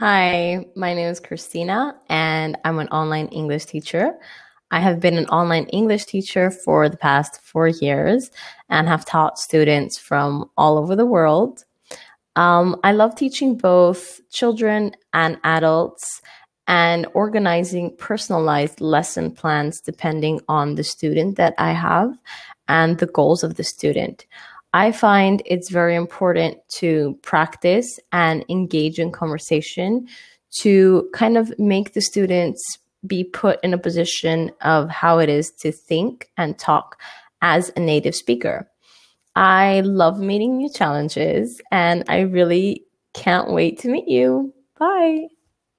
Hi, my name is Christina, and I'm an online English teacher. I have been an online English teacher for the past four years and have taught students from all over the world. Um, I love teaching both children and adults and organizing personalized lesson plans depending on the student that I have and the goals of the student. I find it's very important to practice and engage in conversation to kind of make the students be put in a position of how it is to think and talk as a native speaker. I love meeting new challenges and I really can't wait to meet you. Bye.